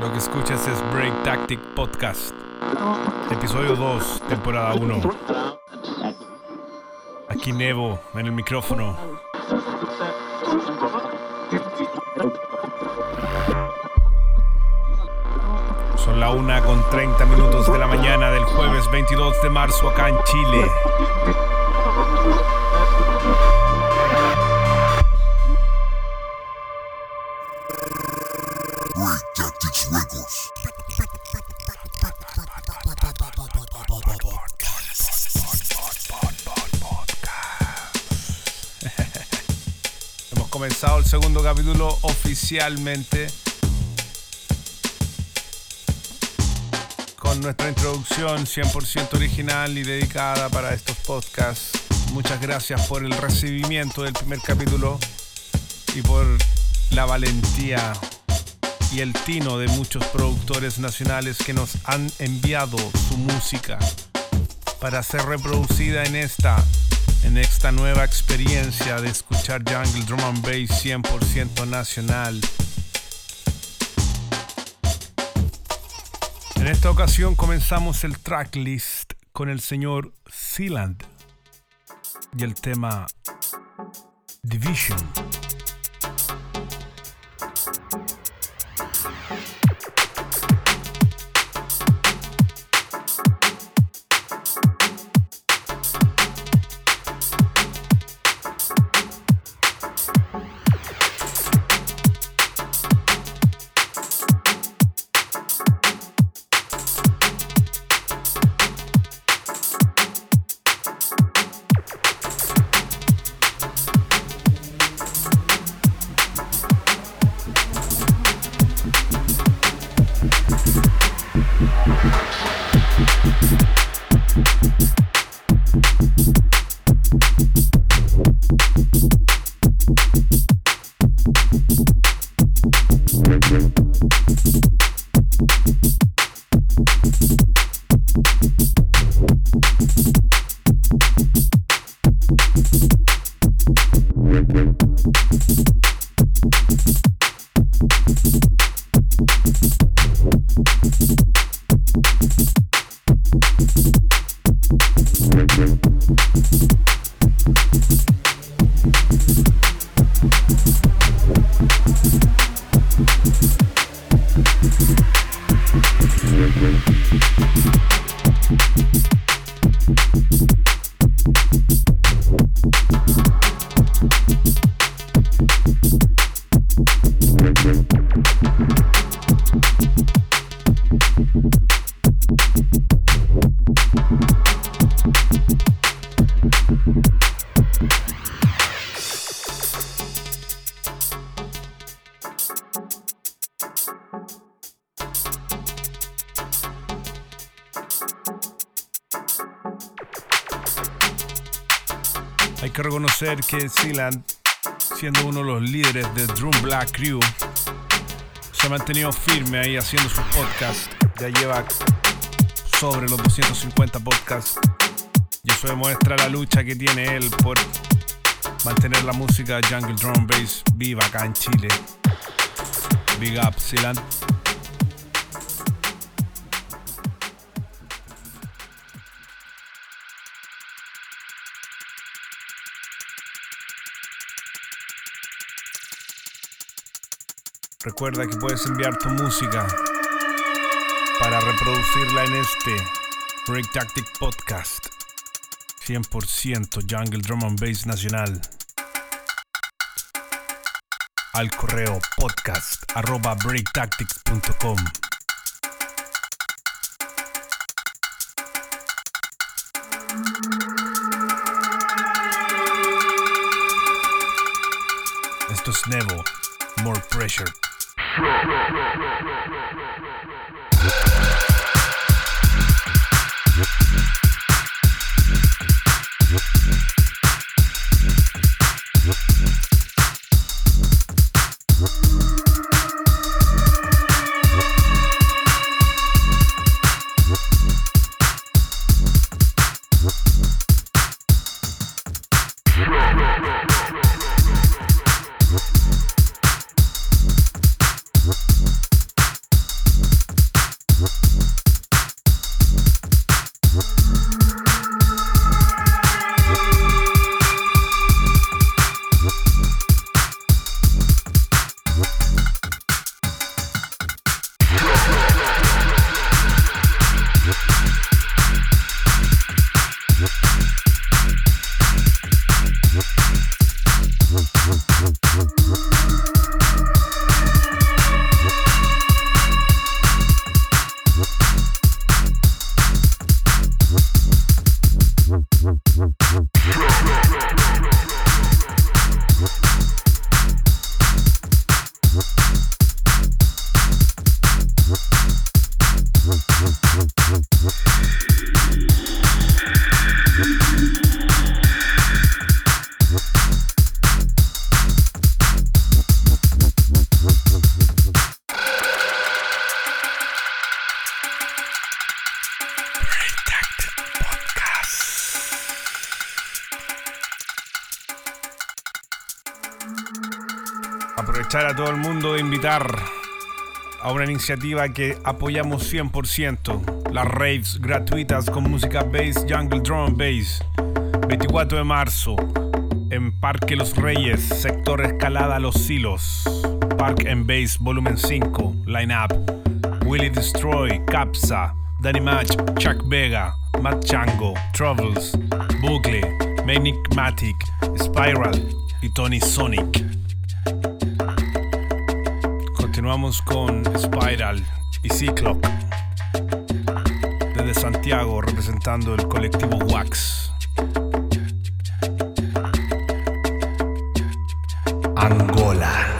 Lo que escuchas es Break Tactic Podcast, episodio 2, temporada 1. Aquí Nevo en el micrófono. Son la una con 30 minutos de la mañana del jueves 22 de marzo acá en Chile. Comenzado el segundo capítulo oficialmente con nuestra introducción 100% original y dedicada para estos podcasts. Muchas gracias por el recibimiento del primer capítulo y por la valentía y el tino de muchos productores nacionales que nos han enviado su música para ser reproducida en esta en esta nueva experiencia de escuchar jungle drum and bass 100% nacional. En esta ocasión comenzamos el tracklist con el señor Sealand y el tema Division. Hay que reconocer que Sealand, siendo uno de los líderes de Drum Black Crew, se ha mantenido firme ahí haciendo sus podcasts. Ya lleva sobre los 250 podcasts. Y eso demuestra la lucha que tiene él por mantener la música Jungle Drum Bass viva acá en Chile. Big up, Sealand. Recuerda que puedes enviar tu música para reproducirla en este Break Tactic Podcast. 100% Jungle Drum and Bass Nacional. Al correo podcast arroba breaktactics.com Esto es Nevo, More Pressure. shot. Mm-hmm. Aprovechar a todo el mundo de invitar a una iniciativa que apoyamos 100%, las raves gratuitas con música bass, jungle drum bass, 24 de marzo, en Parque Los Reyes, sector Escalada Los Silos, Park and Bass Volumen 5, Line Up, Willie Destroy, Capsa, Danny Match, Chuck Vega, Matt Chango, Troubles, Bucle, Manic Spiral y Tony Sonic. Continuamos con Spiral y Cyclock desde Santiago representando el colectivo Wax. Angola.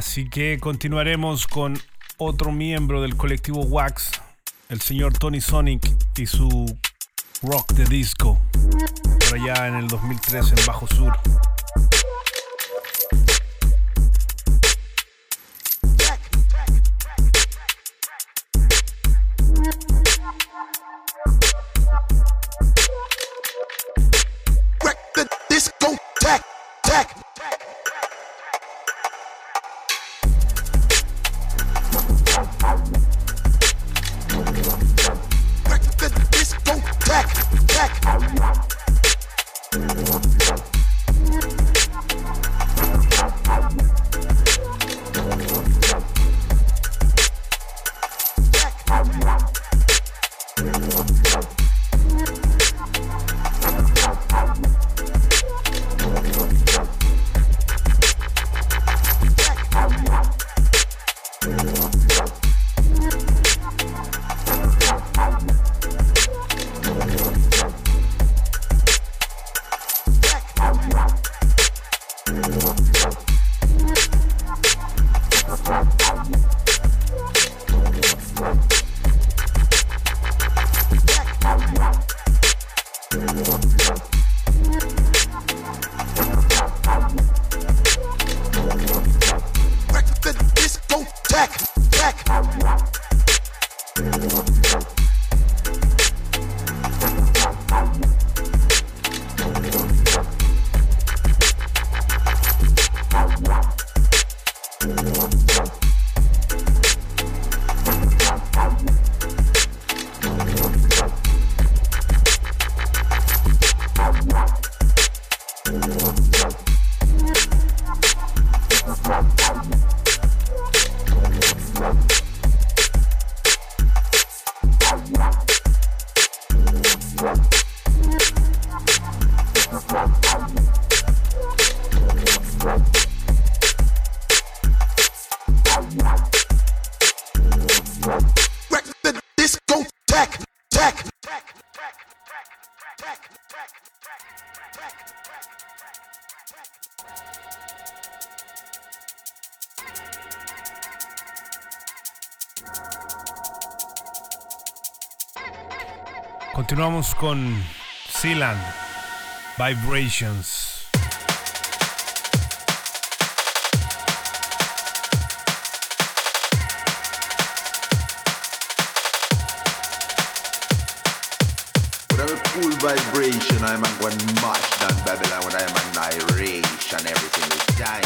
Así que continuaremos con otro miembro del colectivo Wax, el señor Tony Sonic y su rock de disco, por allá en el 2003 en Bajo Sur. Continuamos con Sealand Vibrations. A cool vibration, I'm a one mash down Babylon when I'm an and everything is dying.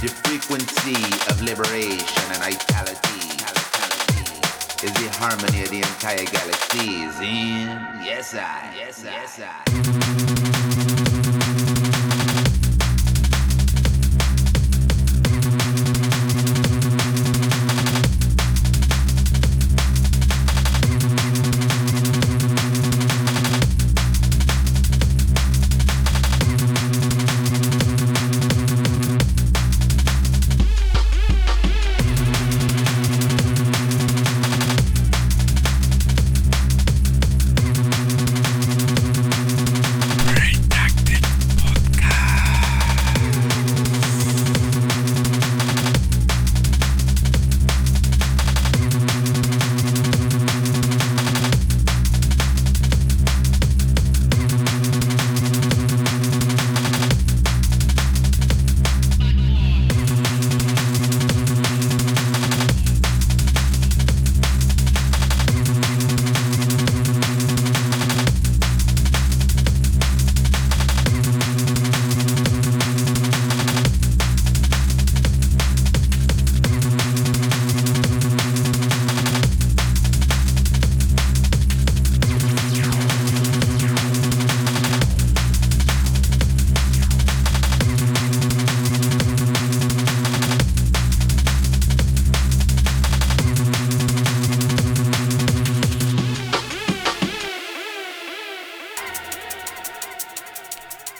The frequency of liberation and vitality is the harmony of the entire galaxy. Yes, I. Yes, I. Yes, I.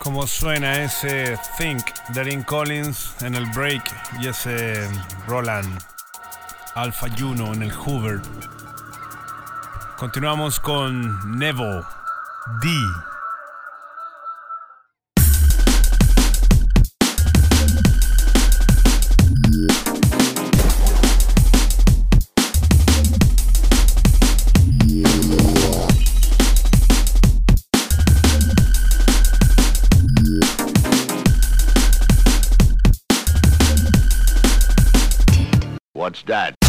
Cómo suena ese Think de Lynn Collins en el break y ese Roland Alpha Juno en el Hoover. Continuamos con Nevo D. What's that?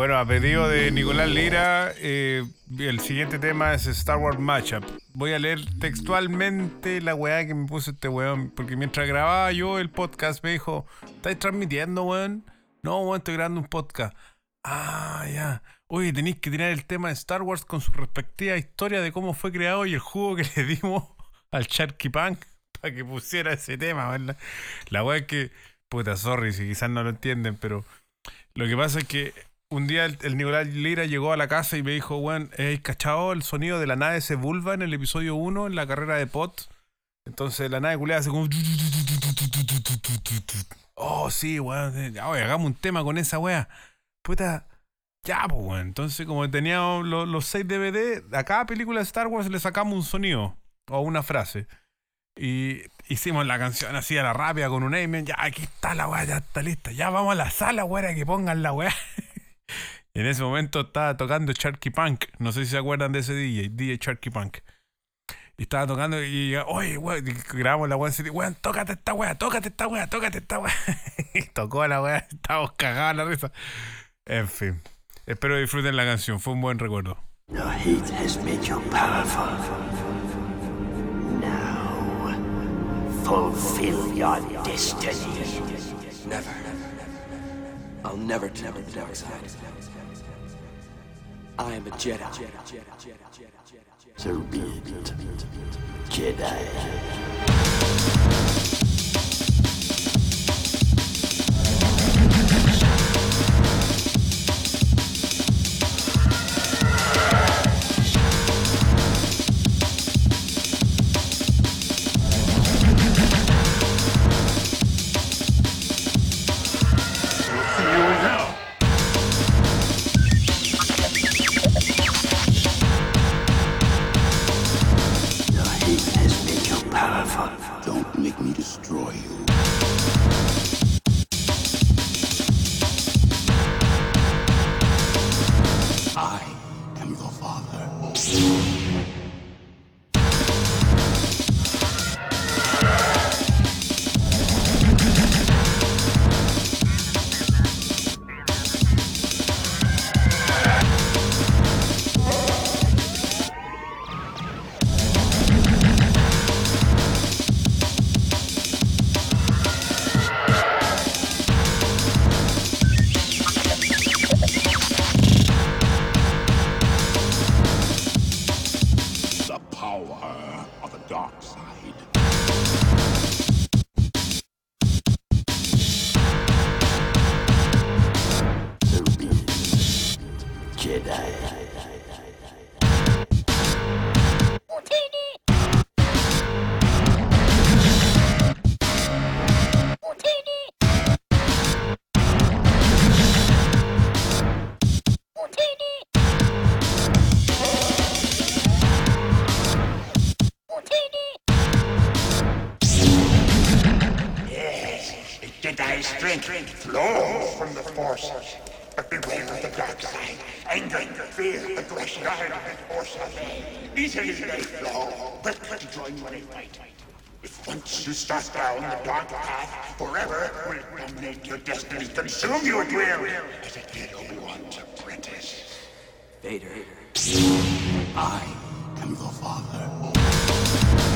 Bueno, a pedido de Nicolás Lira, eh, el siguiente tema es Star Wars Matchup. Voy a leer textualmente la weá que me puso este weón, porque mientras grababa yo el podcast me dijo, ¿estáis transmitiendo, weón? No, weón, estoy grabando un podcast. Ah, ya. oye, tenéis que tirar el tema de Star Wars con su respectiva historia de cómo fue creado y el jugo que le dimos al Sharky Punk para que pusiera ese tema, ¿verdad? La weá es que, puta, sorry si quizás no lo entienden, pero lo que pasa es que un día el, Nicolás Lira llegó a la casa y me dijo, weón, ¿has cachado el sonido de la nave se vulva en el episodio 1 en la carrera de Pot? Entonces la nave culiada hace como... Oh, sí, weón. oye, hagamos un tema con esa weá. Puta, ya, pues, weón. Entonces, como teníamos los, 6 DVD, a cada película de Star Wars le sacamos un sonido o una frase. Y hicimos la canción así a la rápida con un amen. Ya, aquí está la weá, ya está lista. Ya vamos a la sala, weá, que pongan la weá. en ese momento estaba tocando Sharky Punk. No sé si se acuerdan de ese DJ, DJ Sharky Punk. Y estaba tocando y oye, weón, grabamos la weá y weón, tócate esta weá, tócate esta weá, tócate esta weá. y tocó la weá, estábamos cagados en la risa. En fin. Espero disfruten la canción, fue un buen recuerdo. The heat has made you powerful. Now, fulfill your destiny. Never. I'll never temper the dark side. I am a Jedi. So be it, Jedi. Jedi strength flows from the Force. But beware of the dark side. Anger, fear, aggression, guard, and foresight. Easily they flow, but to join when they fight. If once you start down the dark path, forever will dominate your destiny, consume you at will, as it did Obi-Wan's apprentice. Vader. I am the father.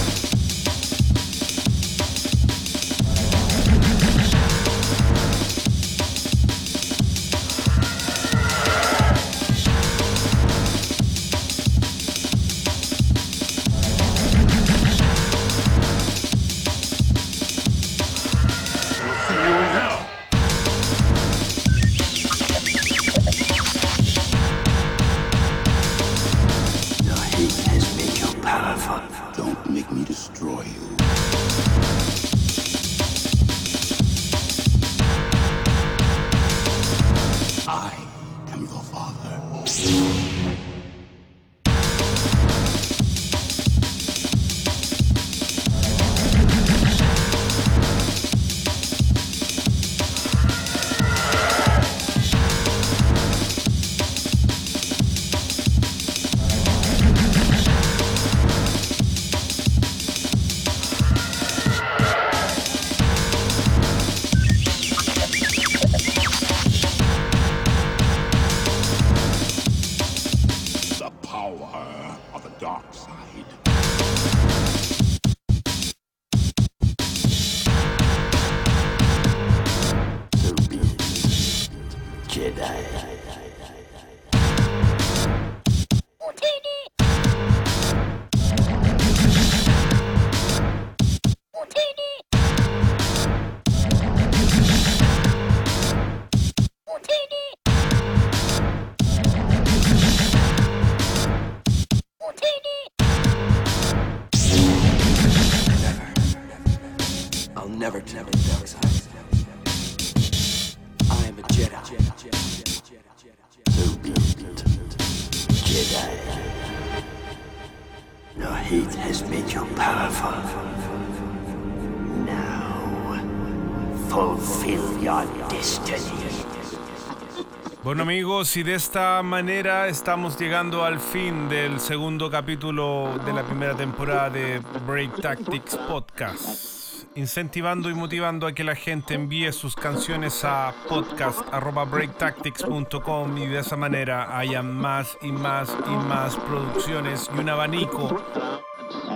Amigos, y de esta manera estamos llegando al fin del segundo capítulo de la primera temporada de Break Tactics Podcast. Incentivando y motivando a que la gente envíe sus canciones a podcast.breaktactics.com y de esa manera haya más y más y más producciones y un abanico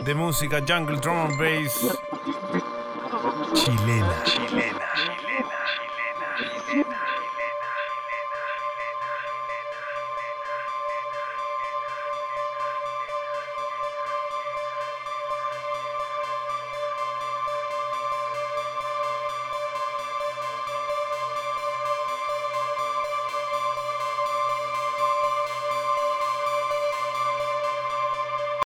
de música jungle drum and bass chilena. chilena.